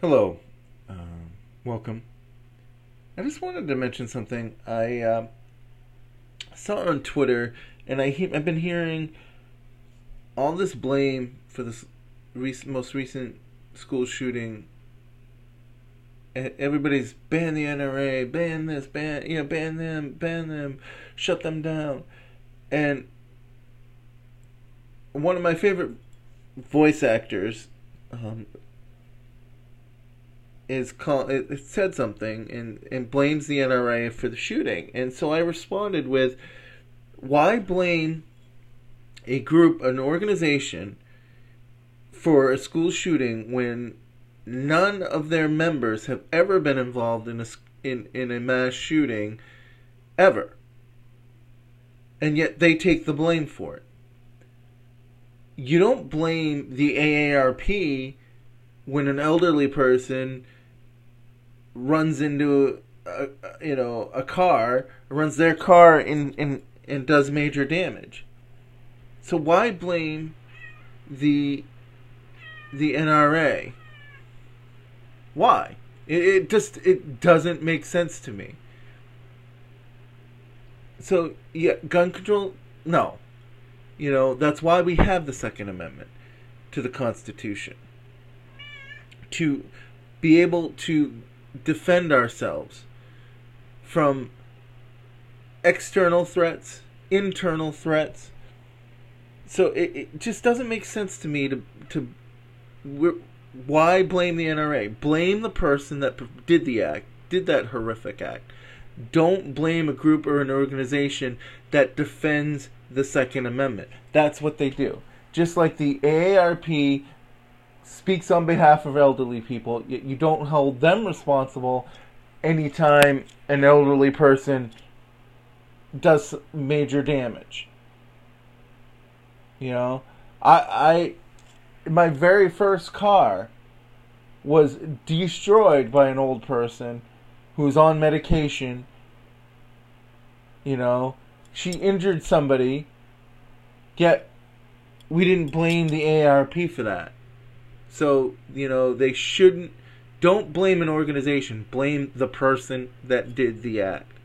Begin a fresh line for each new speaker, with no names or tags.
Hello, um, welcome. I just wanted to mention something I uh, saw on Twitter, and I he- I've been hearing all this blame for this most recent school shooting. Everybody's ban the NRA, ban this, ban you know, ban them, ban them, shut them down, and one of my favorite voice actors. Um, is call it, it said something and and blames the NRA for the shooting. And so I responded with why blame a group an organization for a school shooting when none of their members have ever been involved in a in in a mass shooting ever. And yet they take the blame for it. You don't blame the AARP when an elderly person runs into a, you know a car runs their car in, in and does major damage. So why blame the the NRA why? It, it just it doesn't make sense to me. So yeah gun control no. You know that's why we have the second amendment to the constitution. To be able to defend ourselves from external threats, internal threats. So it, it just doesn't make sense to me to to why blame the NRA? Blame the person that did the act, did that horrific act. Don't blame a group or an organization that defends the Second Amendment. That's what they do. Just like the AARP speaks on behalf of elderly people. You, you don't hold them responsible anytime an elderly person does major damage. You know, I, I, my very first car was destroyed by an old person who was on medication. You know, she injured somebody, yet we didn't blame the ARP for that. So, you know, they shouldn't. Don't blame an organization. Blame the person that did the act.